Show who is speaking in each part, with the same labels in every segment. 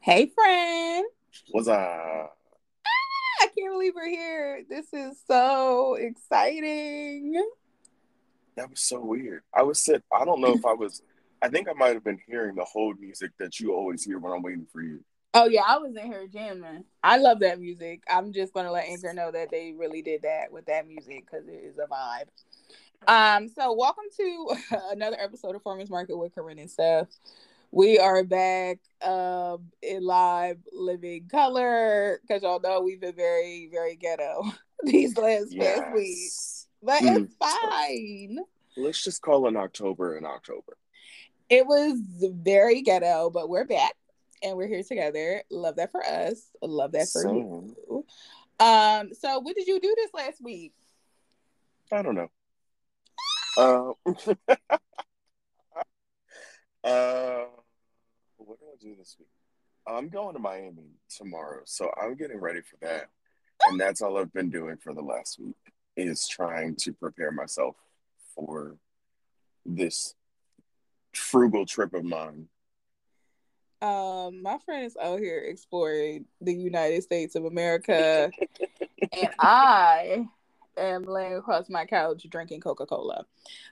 Speaker 1: Hey, friend.
Speaker 2: What's up?
Speaker 1: I can't believe we're here. This is so exciting.
Speaker 2: That was so weird. I was sit. I don't know if I was. I think I might have been hearing the whole music that you always hear when I'm waiting for you.
Speaker 1: Oh yeah, I was in here jamming. I love that music. I'm just gonna let Anchor know that they really did that with that music because it is a vibe. Um, so welcome to another episode of Farmers Market with Koren and Steph. We are back um in live living color because y'all know we've been very, very ghetto these last
Speaker 2: Yes.
Speaker 1: past weeks. But
Speaker 2: Mm.
Speaker 1: it's fine.
Speaker 2: Let's just call in October in October.
Speaker 1: It was very ghetto, but we're back and we're here together. Love that for us. Love that for
Speaker 2: So-
Speaker 1: you. Um, so what did you do this last week?
Speaker 2: I don't know. Uh, uh, what do I do this week? I'm going to Miami tomorrow, so I'm getting ready for that, and that's all I've been doing for the last week is trying to prepare myself for this frugal trip of mine.
Speaker 1: Um, my friend is out here exploring the United States of America, and I am laying across my couch drinking Coca Cola.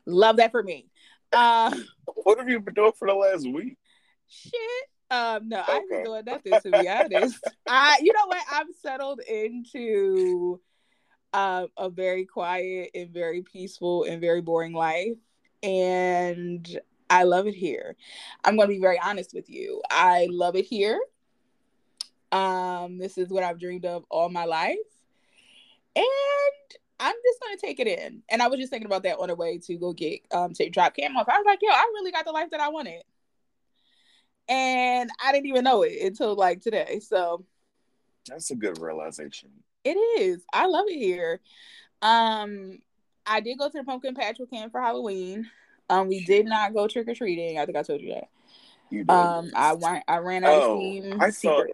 Speaker 1: Love that for me. Uh,
Speaker 2: What have you been doing for the last week?
Speaker 1: Shit. Um, no, I ain't
Speaker 2: Okay.
Speaker 1: doing nothing to be honest. I, you know what? I've settled into um a very quiet and very peaceful and very boring life, and I love it here. I'm going to be very honest with you. I love it here. Um, this is what I've dreamed of all my life, and I'm just gonna take it in. And I was just thinking about that on the way to go get um to drop Cam off. I was like, yo, I really got the life that I wanted, and I didn't even know it until like today. So
Speaker 2: That's a good realization.
Speaker 1: it is. I love it here. Um, I did go to the pumpkin patch with Cam for Halloween. Um, we did not go trick or treating. I think I told you that.
Speaker 2: You did.
Speaker 1: Um, I went. I ran out
Speaker 2: Oh,
Speaker 1: of steam
Speaker 2: I thought-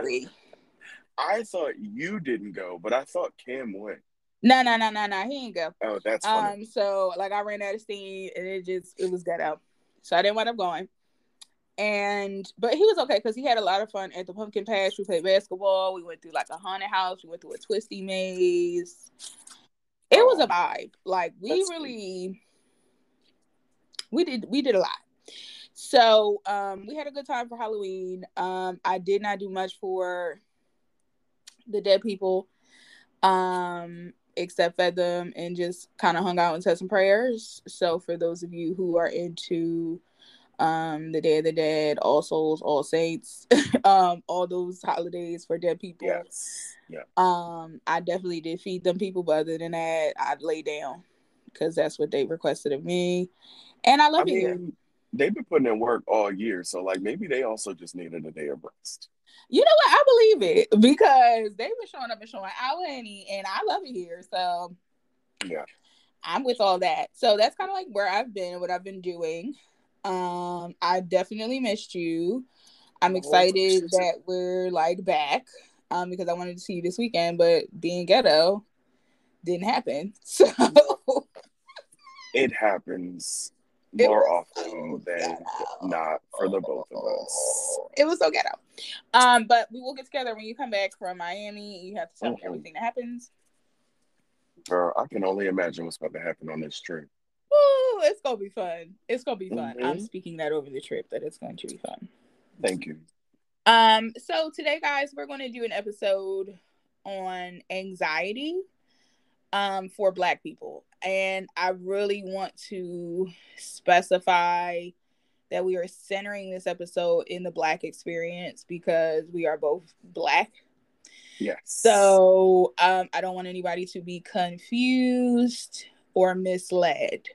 Speaker 2: I thought you didn't go, but I thought Cam went.
Speaker 1: No, no, no, no, no. He ain't go.
Speaker 2: Oh, that's funny.
Speaker 1: Um, so like I ran out of steam and it just it was ghetto. So I didn't wind up going. And but he was okay because he had a lot of fun at the pumpkin patch. We played basketball. We went through like a haunted house. We went through a twisty maze. It was a vibe. Like we
Speaker 2: That's
Speaker 1: really we did we did a lot. So um we had a good time for Halloween. Um I did not do much for the dead people. Um except fed them and just kind of hung out and said some prayers. So for those of you who are into um the Day of the Dead, All Souls, All Saints, um, all those holidays for dead people.
Speaker 2: yes. Yeah.
Speaker 1: Um, I definitely did feed them people, but other than that, I'd lay down because that's what they requested of me. And I love
Speaker 2: I
Speaker 1: it here.
Speaker 2: mean, they've been putting in work all year, so like maybe they also just needed a day of rest.
Speaker 1: You know what? I believe it because they've been showing up and showing out, and and I love it here. So
Speaker 2: Yeah.
Speaker 1: I'm with all that. So that's kind of like where I've been, and what I've been doing. Um, I definitely missed you. I'm
Speaker 2: Oh,
Speaker 1: excited
Speaker 2: Jesus.
Speaker 1: that we're like back. Um, because I wanted to see you this weekend, but being ghetto didn't happen. So
Speaker 2: It happens more often than
Speaker 1: ghetto.
Speaker 2: not for the both of us.
Speaker 1: It was so ghetto. Um, but we will get together when you come back from Miami. You have to tell me
Speaker 2: Mhm.
Speaker 1: everything that happens.
Speaker 2: Girl, I can only imagine what's about to happen on this trip.
Speaker 1: Woo, it's gonna be fun. It's gonna be fun. I'm
Speaker 2: Mhm.
Speaker 1: speaking that over the trip that it's going to be fun.
Speaker 2: Thank you.
Speaker 1: Um, so today, guys, we're to do an episode on anxiety um for black people. And I really want to specify that we are centering this episode in the black experience because we are both black.
Speaker 2: Yes.
Speaker 1: So um I don't want anybody to be confused or misled.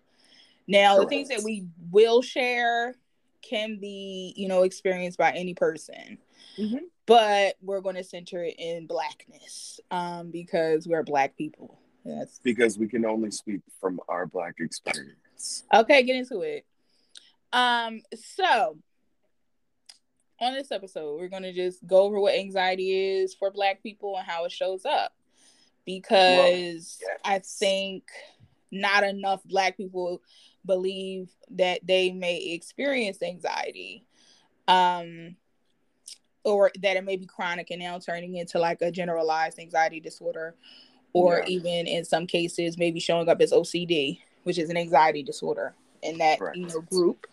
Speaker 1: Now, the things that we will share can be, you know, experienced by any person
Speaker 2: Mhm.
Speaker 1: but we're going to center it in blackness um, because we're black people. Yes.
Speaker 2: because we can only speak from our black experience.
Speaker 1: Okay, get into it. Um, so on this episode, we're going to just go over what anxiety is for black people and how it shows up because
Speaker 2: yes.
Speaker 1: I think not enough black people believe that they may experience anxiety. Um or that it may be chronic and now turning into like a generalized anxiety disorder or yeah. even in some cases maybe showing up as OCD, which is an anxiety disorder in that right. you know group.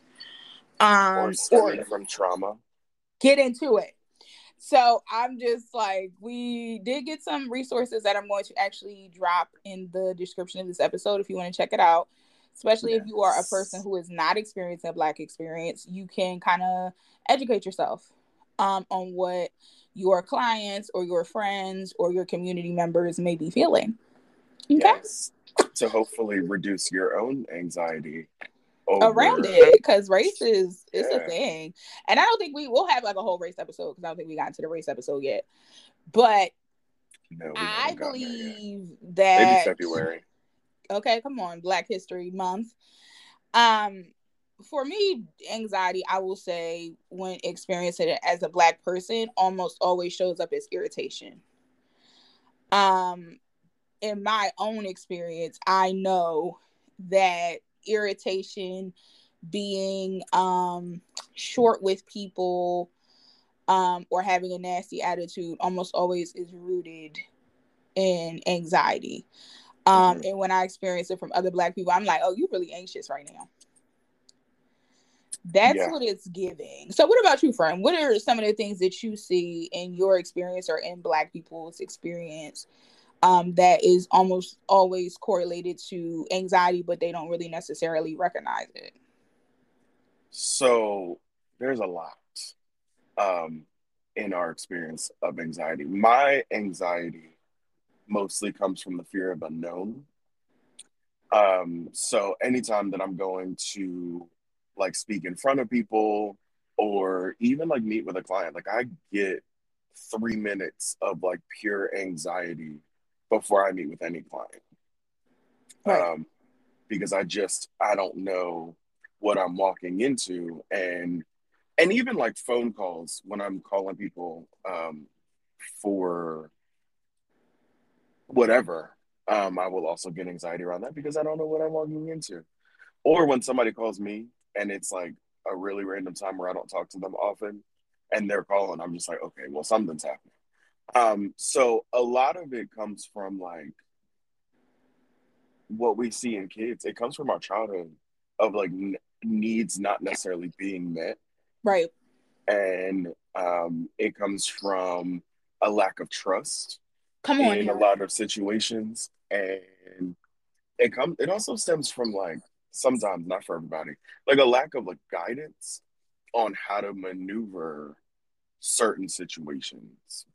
Speaker 2: Um, or or, from trauma.
Speaker 1: Get into it. So I'm just like, we did get some resources that I'm going to actually drop in the description of this episode if you want to check it out. Especially yes. if you are a person who is not experiencing a black experience, you can kind of educate yourself um, on what your clients or your friends or your community members may be feeling.
Speaker 2: Okay. Yes. To hopefully reduce your own anxiety
Speaker 1: over... around it because race is it's yeah. a thing and i don't think we will have like a whole race episode because i don't think we got into the race episode yet but no, i believe that maybe
Speaker 2: february
Speaker 1: okay come on black history month um for me, anxiety, I will say, when experiencing it as a black person, almost always shows up as irritation. Um, in my own experience, I know that irritation, being um short with people, um, or having a nasty attitude almost always is rooted in anxiety. Um, mm-hmm. and when I experience it from other black people, I'm like, oh, you're really anxious right now. That's yeah. what it's giving. So, what about you, friend? What are some of the things that you see in your experience or in Black people's experience um, that is almost always correlated to anxiety, but they don't really necessarily recognize it?
Speaker 2: So, there's a lot um, in our experience of anxiety. My anxiety mostly comes from the fear of unknown. Um, so, anytime that I'm going to like speak in front of people or even like meet with a client. Like I get three minutes of like pure anxiety before I meet with any client. Right. Um, because I just I don't know what I'm walking into and and even like phone calls when I'm calling people um, for whatever, um, I will also get anxiety around that because I don't know what I'm walking into. Or when somebody calls me and it's like a really random time where I don't talk to them often and they're calling, I'm just like, okay, well, something's happening. Um, so a lot of it comes from like what we see in kids. It comes from our childhood of like n- needs not necessarily being met.
Speaker 1: Right.
Speaker 2: And um, it comes from a lack of trust.
Speaker 1: Come on.
Speaker 2: In a lot of situations. And it comes it also stems from like sometimes not for everybody like a lack of like guidance on how to maneuver certain situations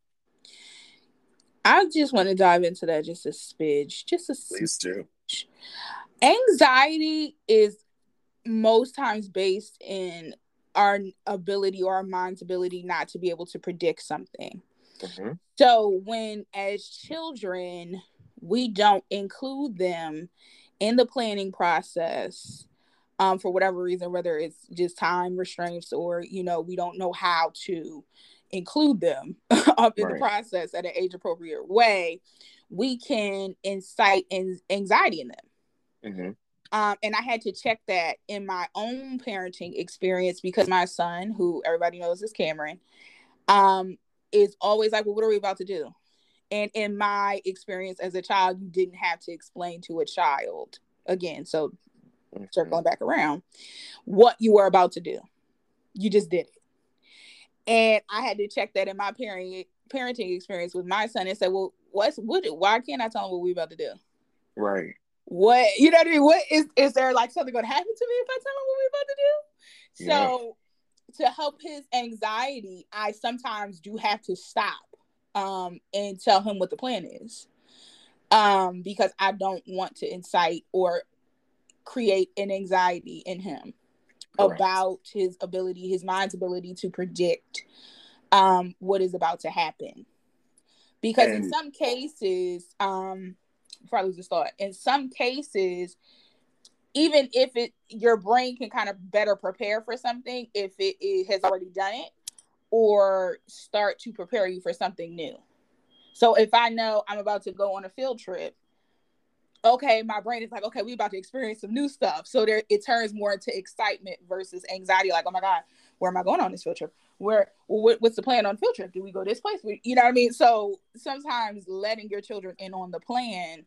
Speaker 1: i just want to dive into that just a smidge just a
Speaker 2: please do
Speaker 1: anxiety is most times based in our ability or our mind's ability not to be able to predict something mm-hmm. so when as children we don't include them in the planning process um, for whatever reason, whether it's just time restraints or, you know, we don't know how to include them up in right. the process at an age appropriate way, we can incite anxiety in them. Mm-hmm. Um, and I had to check that in my own parenting experience because my son, who everybody knows is Cameron, um, is always like, Well, what are we about to do? And in my experience as a child, you didn't have to explain to a child again. So mm-hmm. circling back around, what you were about to do. You just did it. And I had to check that in my parent parenting experience with my son and say, well, what's what why can't I tell him what we're about to do?
Speaker 2: Right.
Speaker 1: What you know what I mean? What is is there like something gonna happen to me if I tell him what we're about to do? So to help his anxiety, I sometimes do have to stop um, and tell him what the plan is um, because I don't want to incite or create an anxiety in him Correct. about his ability, his mind's ability to predict um, what is about to happen. Because and- in some cases, um, before I lose this thought, in some cases, even if it your brain can kind of better prepare for something if it, it has already done it or start to prepare you for something new. So if I know I'm about to go on a field trip, okay, my brain is like, okay, we about to experience some new stuff. So there it turns more into excitement versus anxiety, like, oh my God, where am I going on this field trip? Where what, what's the plan on field trip? Do we go this place? You know what I mean? So sometimes letting your children in on the plan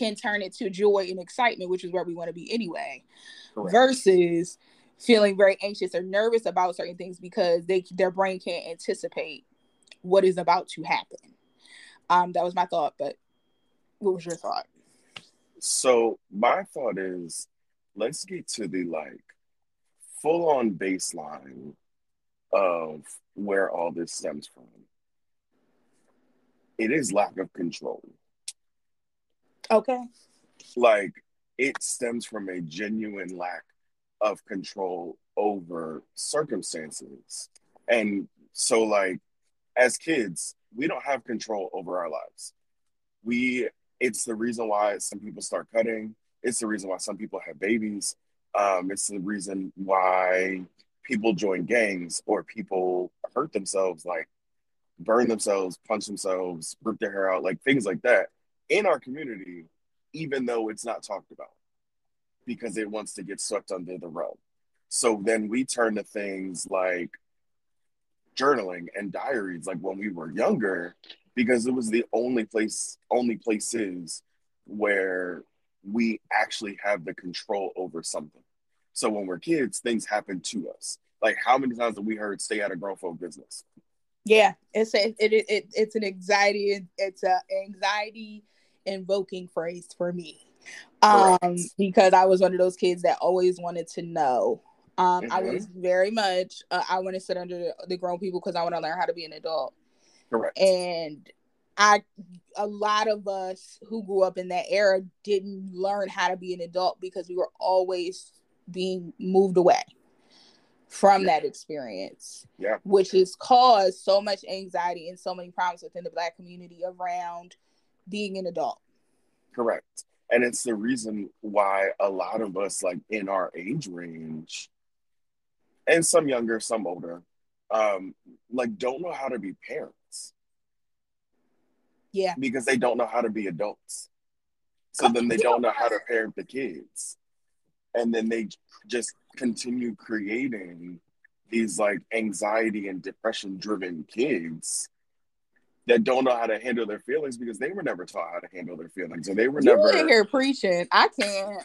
Speaker 1: can turn it to joy and excitement, which is where we want to be anyway, Correct. versus feeling very anxious or nervous about certain things because they their brain can't anticipate what is about to happen. Um, that was my thought, but what was your thought?
Speaker 2: So my thought is let's get to the like full on baseline of where all this stems from. It is lack of control.
Speaker 1: Okay.
Speaker 2: Like it stems from a genuine lack of control over circumstances. And so, like, as kids, we don't have control over our lives. We, it's the reason why some people start cutting. It's the reason why some people have babies. Um, it's the reason why people join gangs or people hurt themselves, like burn themselves, punch themselves, rip their hair out, like things like that in our community, even though it's not talked about because it wants to get swept under the rug. So then we turn to things like journaling and diaries, like when we were younger, because it was the only place, only places where we actually have the control over something. So when we're kids, things happen to us. Like how many times have we heard "stay out of grown folk business"?
Speaker 1: Yeah, it's a, it, it, it's an anxiety. It's a anxiety invoking phrase for me um, because I was one of those kids that always wanted to know. Um, mm-hmm. I was very much uh, I want to sit under the, the grown people because I want to learn how to be an adult.
Speaker 2: Correct.
Speaker 1: And I, a lot of us who grew up in that era didn't learn how to be an adult because we were always being moved away from yeah. that experience.
Speaker 2: Yeah.
Speaker 1: Which has caused so much anxiety and so many problems within the black community around being an adult.
Speaker 2: Correct. And it's the reason why a lot of us like in our age range and some younger some older um like don't know how to be parents.
Speaker 1: Yeah.
Speaker 2: Because they don't know how to be adults. So then they don't know how to parent the kids. And then they just continue creating these like anxiety and depression driven kids that don't know how to handle their feelings because they were never taught how to handle their feelings and they were never. you never
Speaker 1: here preaching. I can't.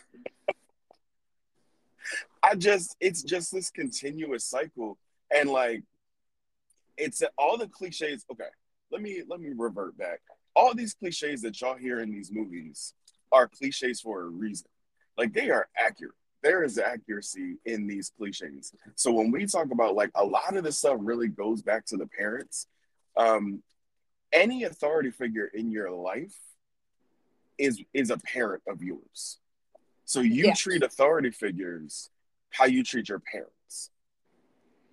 Speaker 2: I just it's just this continuous cycle and like it's all the cliches. Okay, let me let me revert back. All these cliches that y'all hear in these movies are cliches for a reason. Like they are accurate. There is accuracy in these cliches. So when we talk about like a lot of this stuff really goes back to the parents. Um, any authority figure in your life is is a parent of yours. So you yeah. treat authority figures how you treat your parents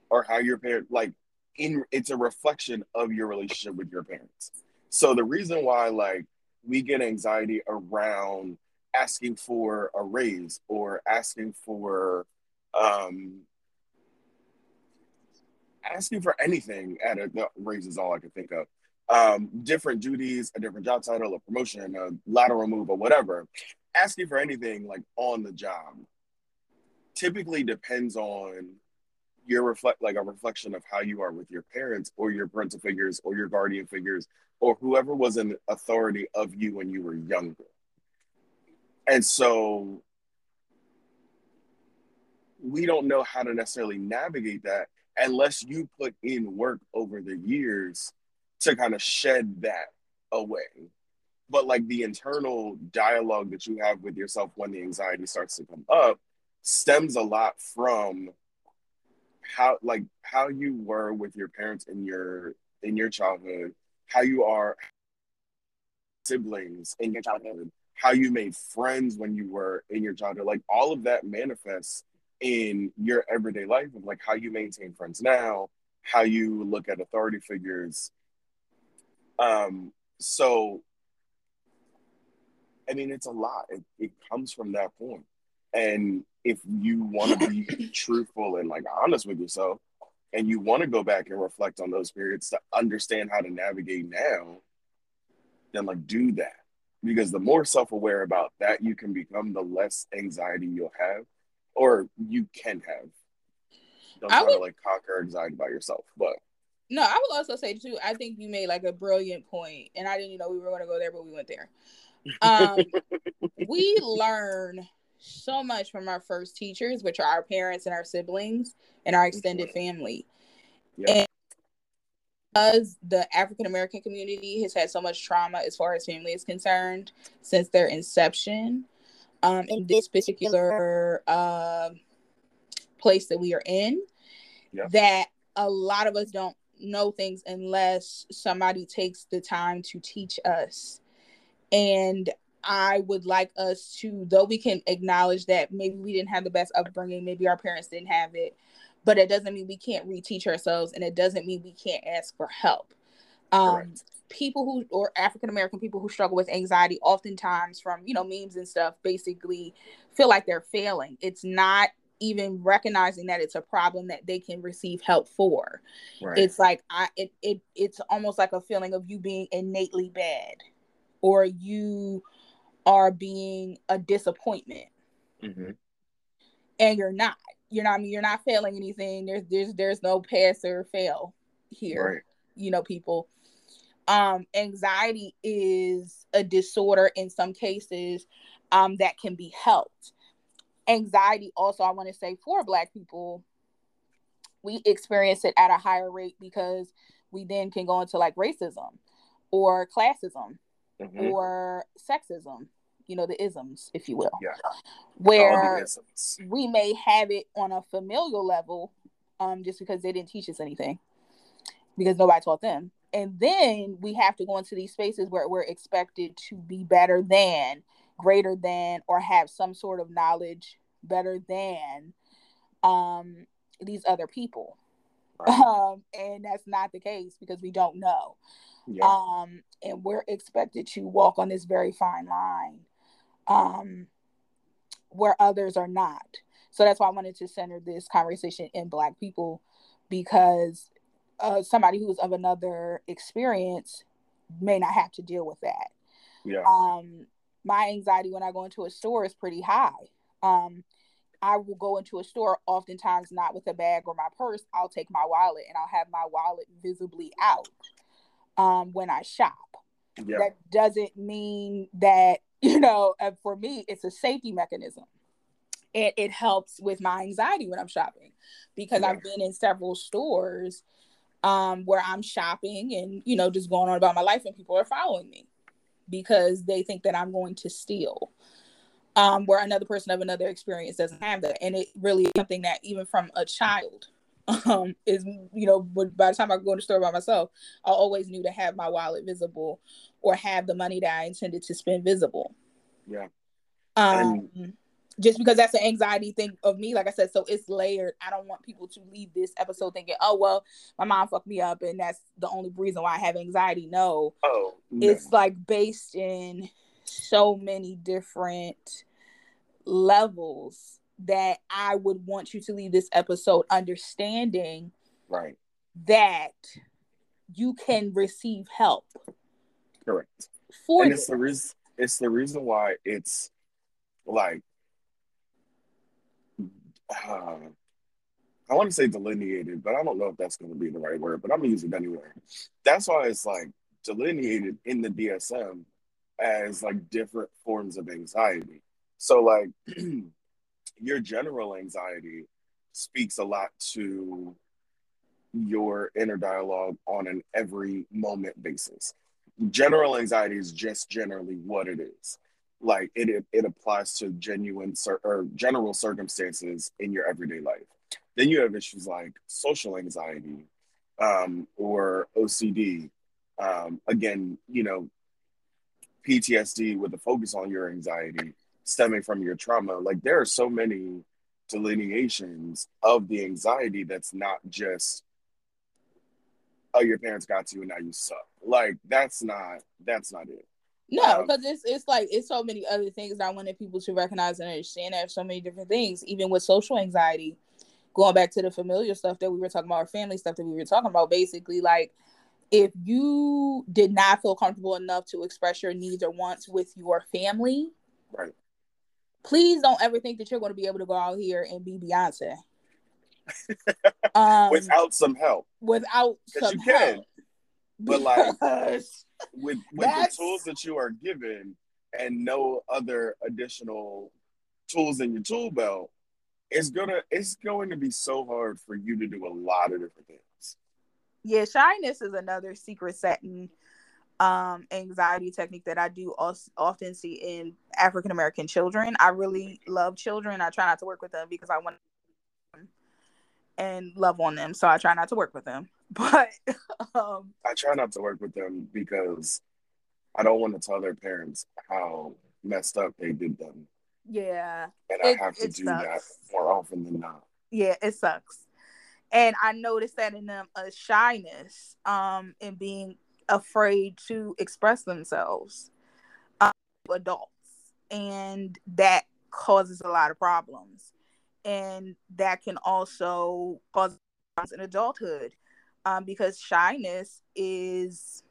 Speaker 2: or how your parent like in it's a reflection of your relationship with your parents. So the reason why like we get anxiety around asking for a raise or asking for um asking for anything at a no, raise is all I can think of um, different duties, a different job title, a promotion, a lateral move, or whatever, asking for anything like on the job typically depends on your reflect like a reflection of how you are with your parents or your parental figures or your guardian figures or whoever was an authority of you when you were younger. And so we don't know how to necessarily navigate that unless you put in work over the years to kind of shed that away. But like the internal dialogue that you have with yourself when the anxiety starts to come up stems a lot from how like how you were with your parents in your in your childhood, how you are siblings in your childhood, how you made friends when you were in your childhood, like all of that manifests in your everyday life of like how you maintain friends now, how you look at authority figures, um, so, I mean, it's a lot. It, it comes from that point. And if you want to be truthful and like honest with yourself, and you want to go back and reflect on those periods to understand how to navigate now, then like do that. Because the more self aware about that you can become, the less anxiety you'll have or you can have. Don't try would, to like conquer anxiety by yourself. But
Speaker 1: no, I would also say too. I think you made like a brilliant point, and I didn't know we were going to go there, but we went there. Um, we learn so much from our first teachers, which are our parents and our siblings and our extended family. Yeah. And because the African American community has had so much trauma as far as family is concerned since their inception, um, in this particular uh, place that we are in, yeah. that a lot of us don't know things unless somebody takes the time to teach us. And I would like us to, though we can acknowledge that maybe we didn't have the best upbringing, maybe our parents didn't have it, but it doesn't mean we can't reteach ourselves and it doesn't mean we can't ask for help. Um, people who, or African American people who struggle with anxiety, oftentimes from, you know, memes and stuff, basically feel like they're failing. It's not even recognizing that it's a problem that they can receive help for. Right. It's like I it, it it's almost like a feeling of you being innately bad or you are being a disappointment. Mm-hmm. And you're not. You're not I mean you're not failing anything. There's there's there's no pass or fail here. Right. You know, people. Um, anxiety is a disorder in some cases um, that can be helped anxiety also i want to say for black people we experience it at a higher rate because we then can go into like racism or classism mm-hmm. or sexism you know the isms if you will yeah. where we may have it on a familial level um just because they didn't teach us anything because nobody taught them and then we have to go into these spaces where we're expected to be better than greater than or have some sort of knowledge better than um, these other people. Right. Um, and that's not the case because we don't know. Yeah. Um, and we're expected to walk on this very fine line um, where others are not. So that's why I wanted to center this conversation in Black people because uh, somebody who's of another experience may not have to deal with that. Yeah. Um, my anxiety when I go into a store is pretty high. Um, I will go into a store, oftentimes not with a bag or my purse. I'll take my wallet and I'll have my wallet visibly out um, when I shop. Yeah. That doesn't mean that, you know, uh, for me, it's a safety mechanism. It, it helps with my anxiety when I'm shopping because yeah. I've been in several stores um, where I'm shopping and, you know, just going on about my life and people are following me because they think that I'm going to steal um, where another person of another experience doesn't have that. And it really is something that even from a child um, is, you know, by the time I go to the store by myself, I always knew to have my wallet visible or have the money that I intended to spend visible.
Speaker 2: Yeah.
Speaker 1: Um, and- just because that's an anxiety thing of me, like I said, so it's layered. I don't want people to leave this episode thinking, "Oh well, my mom fucked me up, and that's the only reason why I have anxiety." No,
Speaker 2: oh,
Speaker 1: no. it's like based in so many different levels that I would want you to leave this episode understanding
Speaker 2: right
Speaker 1: that you can receive help.
Speaker 2: Correct. For and it's the reason it's the reason why it's like uh, I want to say delineated, but I don't know if that's going to be the right word, but I'm gonna use it anyway. That's why it's like delineated in the DSM as like different forms of anxiety. So like your general anxiety speaks a lot to your inner dialogue on an every moment basis. General anxiety is just generally what it is. Like it, it, it applies to genuine or general circumstances in your everyday life. Then you have issues like social anxiety um, or OCD. Um, again, you know, PTSD with a focus on your anxiety stemming from your trauma. Like there are so many delineations of the anxiety that's not just oh your parents got to you and now you suck. Like that's not that's not it.
Speaker 1: No, because um, it's it's like it's so many other things I wanted people to recognize and understand. There's so many different things, even with social anxiety. Going back to the familiar stuff that we were talking about, or family stuff that we were talking about, basically, like if you did not feel comfortable enough to express your needs or wants with your family,
Speaker 2: right?
Speaker 1: Please don't ever think that you're going to be able to go out here and be Beyonce.
Speaker 2: um, without some help.
Speaker 1: Without some
Speaker 2: you can. But like with with the tools that you are given and no other additional tools in your tool belt, it's gonna it's going to be so hard for you to do a lot of different things.
Speaker 1: Yeah, shyness is another secret setting um, anxiety technique that I do also often see in African American children. I really love children. I try not to work with them because I want and love on them, so I try not to work with them. But um,
Speaker 2: I try not to work with them because I don't want to tell their parents how messed up they did them.
Speaker 1: Yeah.
Speaker 2: And I have to do sucks. that more often than not.
Speaker 1: Yeah, it sucks. And I noticed that in them a shyness, um, in being afraid to express themselves, um, adults, and that causes a lot of problems, and that can also cause in adulthood, um, because shyness is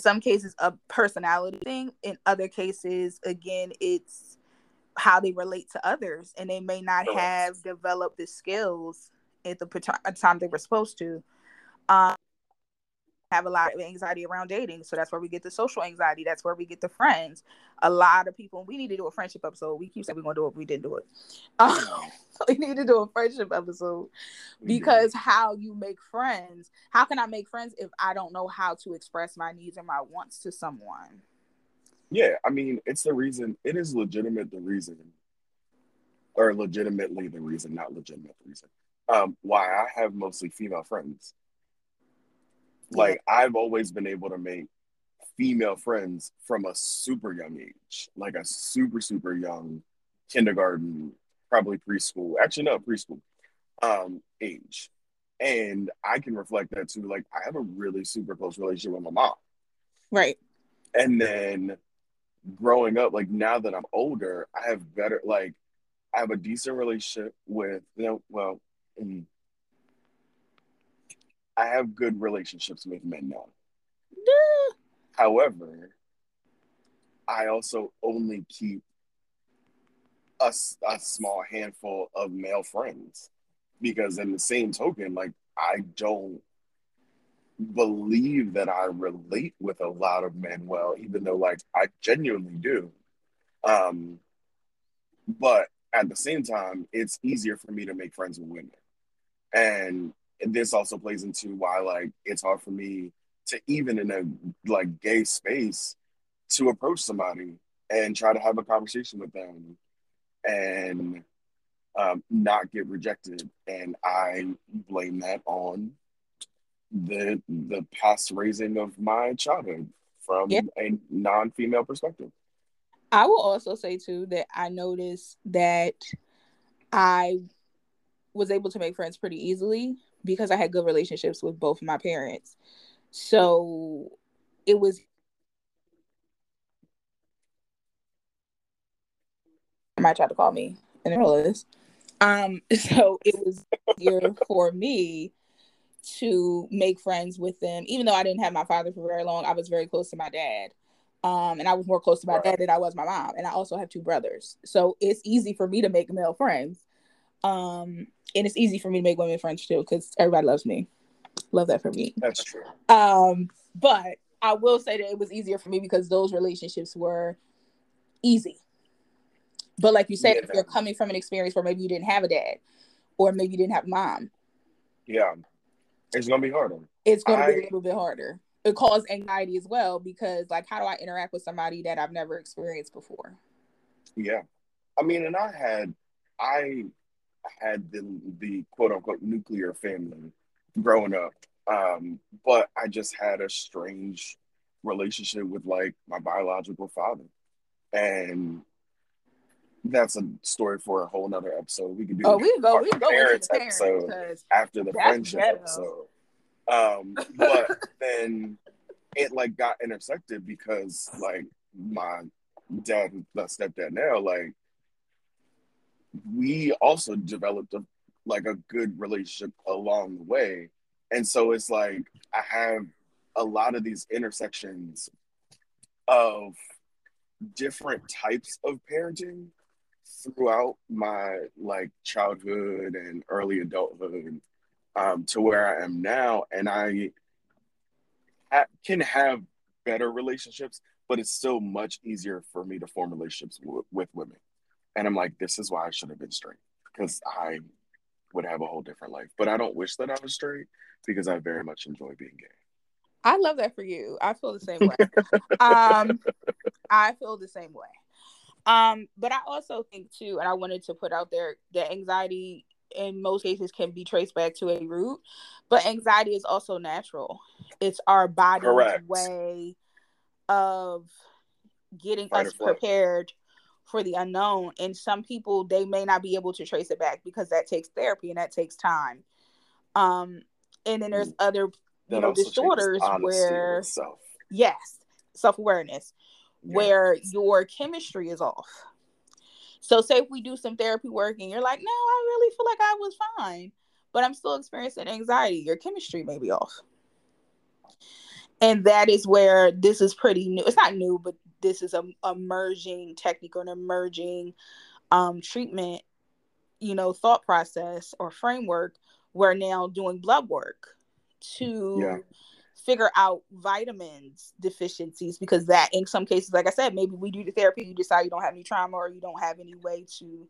Speaker 1: some cases a personality thing. In other cases again it's how they relate to others. And they may not have developed the skills at the time they were supposed to um, have a lot of anxiety around dating. So that's where we get the social anxiety. That's where we get the friends. A lot of people we need to do a friendship episode. We keep saying we're going to do it we didn't do it. Um, we need to do a friendship episode because how you make friends how can i make friends if i don't know how to express my needs and my wants to someone?
Speaker 2: Yeah i mean it's the reason it is legitimate the reason or legitimately the reason not legitimate the reason um, why i have mostly female friends like yeah. i've always been able to make female friends from a super young age like a super super young kindergarten probably preschool, actually no preschool um, age. And I can reflect that too. Like I have a really super close relationship with my mom.
Speaker 1: Right.
Speaker 2: And then growing up, like now that I'm older, I have better like I have a decent relationship with you know, well, mm, I have good relationships with men now. However, I also only keep a, a small handful of male friends because in the same token like i don't believe that i relate with a lot of men well even though like i genuinely do. Um but at the same time it's easier for me to make friends with women and this also plays into why like it's hard for me to even in a like gay space to approach somebody and try to have a conversation with them and um, not get rejected. And I blame that on the the past raising of my childhood from yeah. a non-female perspective.
Speaker 1: I will also say too that I noticed that I was able to make friends pretty easily because I had good relationships with both of my parents. So it was might try to call me middle of this. Um, so it was easier for me to make friends with them, even though I didn't have my father for very long. I was very close to my dad. Um, and I was more close to my dad than I was my mom. And I also have two brothers. So it's easy for me to make male friends. Um, and it's easy for me to make women friends too, because everybody loves me. Love that for me.
Speaker 2: That's true.
Speaker 1: Um, but I will say that it was easier for me because those relationships were easy. But like you said, yeah, if you're coming from an experience where maybe you didn't have a dad, or maybe you didn't have a mom,
Speaker 2: yeah, it's gonna be harder.
Speaker 1: It's gonna I, be a little bit harder. It caused anxiety as well because, like, how do I interact with somebody that I've never experienced before?
Speaker 2: Yeah, I mean, and I had, I had the the quote unquote nuclear family growing up, um, but I just had a strange relationship with like my biological father, and that's a story for a whole nother episode. We can do.
Speaker 1: Oh, we go. We go parents, parents
Speaker 2: episode after the friendship ghetto. episode. Um, but then it like got intersected because like my dad, my stepdad now, like we also developed a like a good relationship along the way, and so it's like I have a lot of these intersections of different types of parenting throughout my like childhood and early adulthood um, to where I am now, and I ha- can have better relationships, but it's still much easier for me to form relationships w- with women. And I'm like, this is why I should have been straight because I would have a whole different life. But I don't wish that I was straight because I very much enjoy being gay.
Speaker 1: I love that for you. I feel the same way. um, I feel the same way. Um, but I also think too, and I wanted to put out there that anxiety in most cases can be traced back to a root, but anxiety is also natural. It's our body's
Speaker 2: Correct.
Speaker 1: way of getting
Speaker 2: Fight
Speaker 1: us prepared for the unknown. And some people they may not be able to trace it back because that takes therapy and that takes time. Um, and then there's other you know disorders where
Speaker 2: with self.
Speaker 1: yes, self awareness where your chemistry is off. So, say if we do some therapy work and you're like, no, I really feel like I was fine, but I'm still experiencing anxiety, your chemistry may be off. And that is where this is pretty new. It's not new, but this is a emerging technique or an emerging um, treatment, you know, thought process or framework. We're now doing blood work to
Speaker 2: Yeah.
Speaker 1: figure out vitamins deficiencies because that in some cases like i said maybe we do the therapy you decide you don't have any trauma or you don't have any way to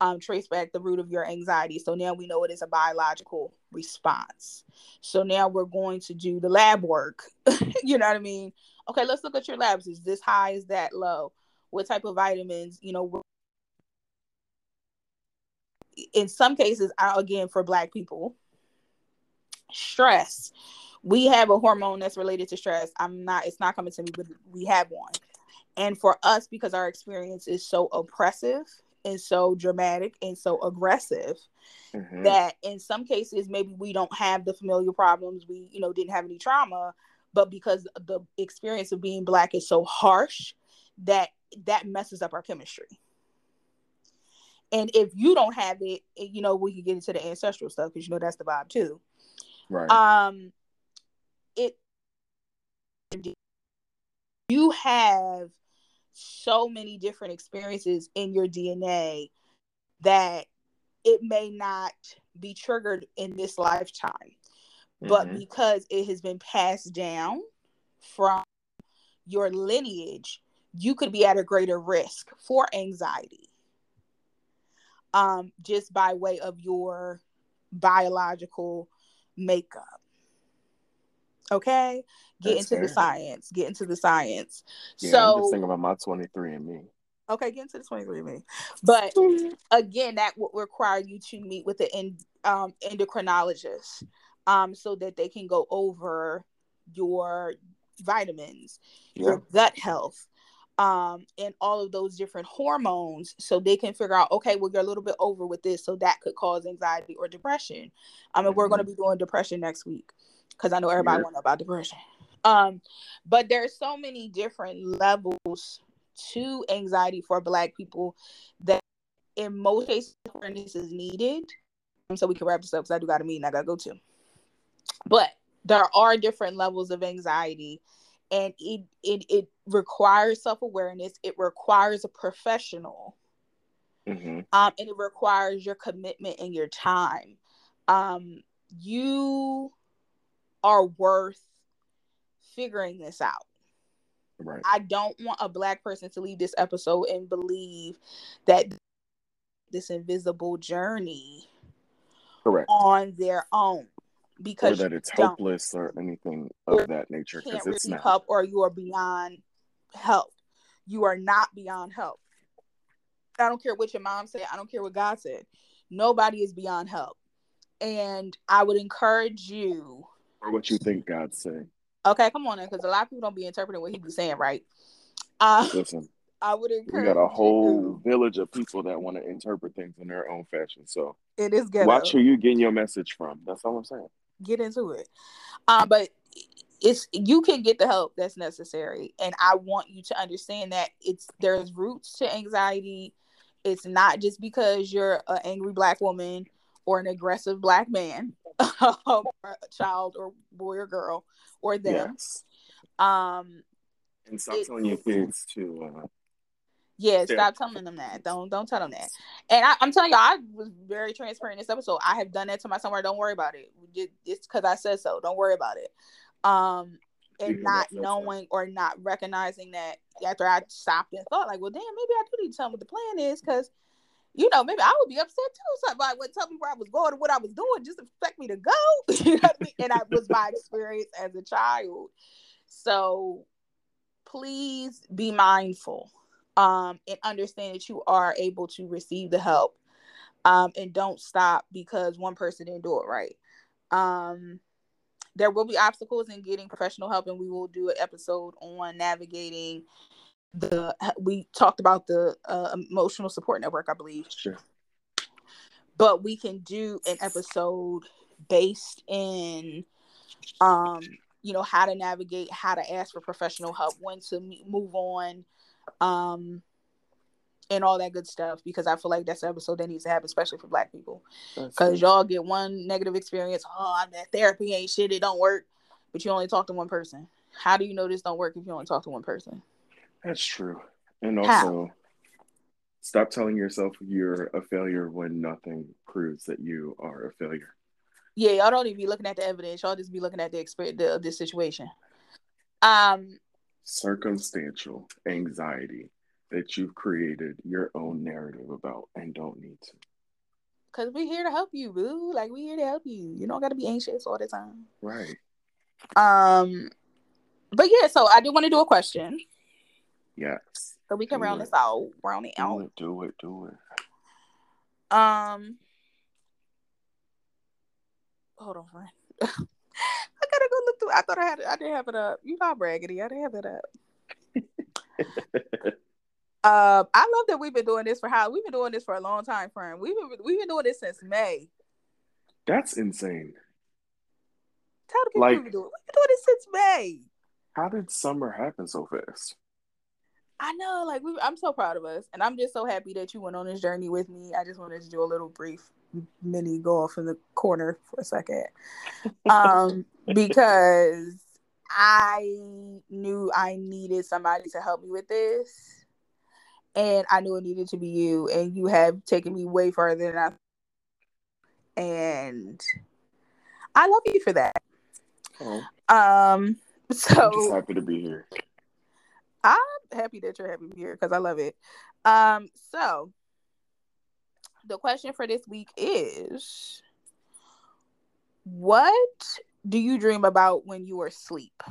Speaker 1: um, trace back the root of your anxiety. So now we know it is a biological response. So now we're going to do the lab work. You know what i mean? Okay let's look at your labs. Is this high? Is that low? What type of vitamins? You know in some cases again for black people stress. We have a hormone that's related to stress. I'm not it's not coming to me but we have one. And for us because our experience is so oppressive and so dramatic and so aggressive
Speaker 2: Mhm.
Speaker 1: that in some cases maybe we don't have the familiar problems we you know didn't have any trauma but because the experience of being black is so harsh that that messes up our chemistry and if you don't have it you know we can get into the ancestral stuff because you know that's the vibe too
Speaker 2: right.
Speaker 1: um it you have so many different experiences in your DNA that it may not be triggered in this lifetime but
Speaker 2: Mhm.
Speaker 1: because it has been passed down from your lineage you could be at a greater risk for anxiety um just by way of your biological makeup okay? Get
Speaker 2: That's
Speaker 1: into the science get into the science.
Speaker 2: Yeah, I'm
Speaker 1: so
Speaker 2: just thinking about my 23 and me.
Speaker 1: okay get into the 23 and me. But again that would require you to meet with the en- um, endocrinologist um, so that they can go over your vitamins
Speaker 2: Yeah.
Speaker 1: your gut health um, and all of those different hormones so they can figure out okay well you're a little bit over with this so that could cause anxiety or depression. I mean we're going to be doing depression next week because i know everybody
Speaker 2: Yeah.
Speaker 1: want to know about depression. Um, but there's so many different levels to anxiety for black people that in most cases awareness is needed. Um, so we can wrap this up because i do got a meeting i gotta go to. But there are different levels of anxiety and it it, it requires self-awareness. It requires a professional.
Speaker 2: Hmm
Speaker 1: um, and it requires your commitment and your time. Um, you are worth figuring this out
Speaker 2: Right.
Speaker 1: I don't want a black person to leave this episode and believe that this invisible journey
Speaker 2: Correct.
Speaker 1: on their own
Speaker 2: Or
Speaker 1: because
Speaker 2: that it's hopeless or anything of that nature
Speaker 1: can't
Speaker 2: because it's not.
Speaker 1: help or you are beyond help. You are not beyond help. I don't care what your mom said. I don't care what God said. Nobody is beyond help. And I would encourage you.
Speaker 2: Or what you think God's saying.
Speaker 1: Okay, come on, because a lot of people don't be interpreting what he be saying, right? Uh,
Speaker 2: Listen,
Speaker 1: I would
Speaker 2: we
Speaker 1: encourage
Speaker 2: got a whole village of people that want to interpret things in their own fashion. So
Speaker 1: It is ghetto.
Speaker 2: watch who you getting your message from. That's all I'm saying.
Speaker 1: get into it. Um, but it's you can get the help that's necessary, and I want you to understand that it's there's roots to anxiety. It's not just because you're an angry black woman or an aggressive black man, or a child or boy or girl or them.
Speaker 2: Yes.
Speaker 1: Um,
Speaker 2: And stop
Speaker 1: It-
Speaker 2: telling your kids to uh,
Speaker 1: Yeah, stop telling them that. Don't don't tell them that. And I, am telling y'all, I was very transparent in this episode. I have done that to my somewhere. Don't worry about it. It's because I said so. Don't worry about it. Um, and not knowing or not recognizing that after I stopped and thought, like, well, damn, maybe I do need to tell them what the plan is, because you know, maybe I would be upset too. Somebody would tell me where I was going and what I was doing, just expect me to go. you know what I mean? And that was my experience as a child. So please be mindful um, and understand that you are able to receive the help um, and don't stop because one person didn't do it right. Um, there will be obstacles in getting professional help, and we will do an episode on navigating the. We talked about the uh, emotional support network, I believe.
Speaker 2: Sure.
Speaker 1: But we can do an episode based in um you know how to navigate how to ask for professional help when to move on um and all that good stuff because I feel like that's an episode that needs to happen, especially for black people. Because y'all get one negative experience, oh, that therapy ain't shit, it don't work, but you only talk to one person. How do you know this don't work if you only talk to one person?
Speaker 2: That's true. And also, How? stop telling yourself you're a failure when nothing proves that you are a failure.
Speaker 1: Yeah, y'all don't even be looking at the evidence. Y'all just be looking at the experience, of this situation. Um,
Speaker 2: circumstantial anxiety that you've created your own narrative about and don't need to.
Speaker 1: Cause we're here to help you, boo. Like we're here to help you. You don't gotta be anxious all the time.
Speaker 2: Right.
Speaker 1: Um but yeah, so I do want to do a question.
Speaker 2: Yes.
Speaker 1: So we can do round it. this out. Round it
Speaker 2: do
Speaker 1: out.
Speaker 2: It, do it, do it.
Speaker 1: Um hold on, friend. I gotta go look through. I thought I had. I didn't have it up. You not braggedy. I didn't have it up. Uh, I love that we've been doing this for how we've been doing this for a long time, friend. We've been we've been doing this since May.
Speaker 2: That's insane.
Speaker 1: Tell the people like, we've been doing. We've been doing this since May.
Speaker 2: How did summer happen so fast?
Speaker 1: I know, like we, I'm so proud of us, and I'm just so happy that you went on this journey with me. I just wanted to do a little brief mini go off in the corner for a second, um, because I knew I needed somebody to help me with this and I knew it needed to be you, and you have taken me way further than I. And I love you for that. Oh. Um. So
Speaker 2: I'm just happy to be here.
Speaker 1: I'm happy that you're happy here because I love it. Um. So the question for this week is, what do you dream about when you are asleep?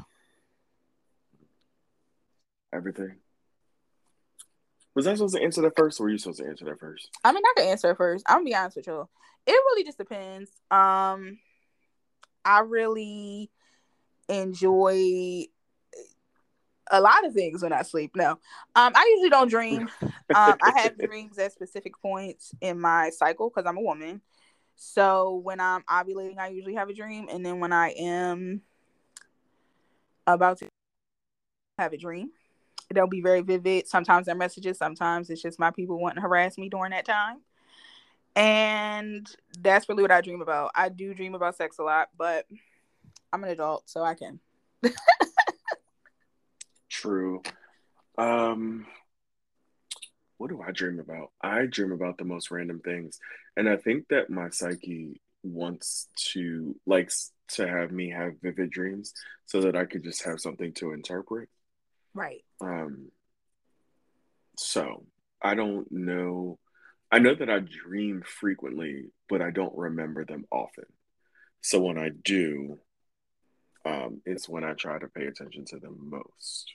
Speaker 2: Everything. Was I supposed to answer that first, or were you supposed to answer that first?
Speaker 1: I mean, I can answer it first. I'm gonna be honest with you. It really just depends. Um, I really enjoy a lot of things when I sleep. No, um, I usually don't dream. um, I have dreams at specific points in my cycle because I'm a woman. So when I'm ovulating, I usually have a dream, and then when I am about to have a dream, they'll be very vivid. Sometimes they're messages, sometimes it's just my people wanting to harass me during that time. And that's really what I dream about. I do dream about sex a lot, but I'm an adult, so I can.
Speaker 2: True. Um what do I dream about? I dream about the most random things. And I think that my psyche wants to likes to have me have vivid dreams so that I could just have something to interpret.
Speaker 1: Right.
Speaker 2: Um, so I don't know. I know that I dream frequently, but I don't remember them often. So when I do, um, it's when I try to pay attention to them most.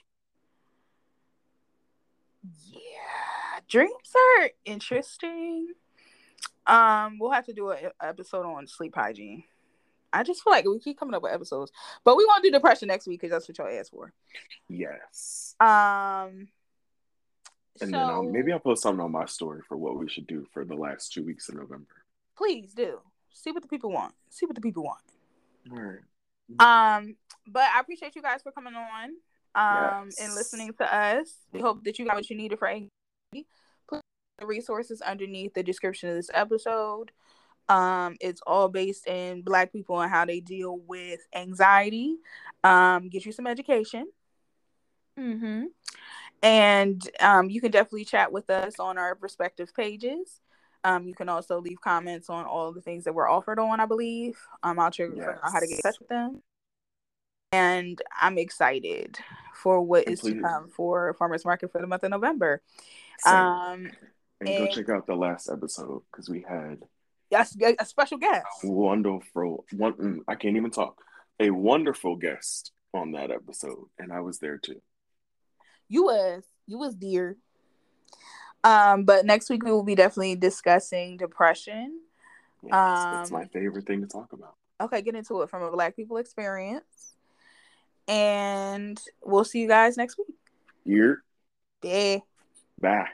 Speaker 1: Yeah, dreams are interesting. Um, we'll have to do an episode on sleep hygiene. I just feel like we keep coming up with episodes, but we won't do depression next week because that's what y'all asked for.
Speaker 2: Yes.
Speaker 1: Um.
Speaker 2: And so, then um, maybe I'll post something on my story for what we should do for the last two weeks in November.
Speaker 1: Please do. See what the people want. See what the people want.
Speaker 2: All right.
Speaker 1: Um, but I appreciate you guys for coming on um yes. and listening to us. We hope that you got what you needed for anxiety. Put the resources underneath the description of this episode. Um, it's all based in Black people and how they deal with anxiety. Um, get you some education. Mm-hmm. And um, you can definitely chat with us on our respective pages. Um, you can also leave comments on all the things that we're offered on, I believe. Um, I'll try figure out how to get in touch with them. And I'm excited for what is to come for Farmers Market for the month of November.
Speaker 2: Same. Um, and, and, go check out the last episode because we had
Speaker 1: yes, a special guest.
Speaker 2: Wonderful. One, mm, I can't even talk. A wonderful guest on that episode, and I was there too.
Speaker 1: You was you was dear. Um, but next week we will be definitely discussing depression.
Speaker 2: Yes, um, that's my favorite thing to talk about.
Speaker 1: Okay, get into it from a Black people experience, and we'll see you guys next week.
Speaker 2: Here.
Speaker 1: Yeah.
Speaker 2: Bye.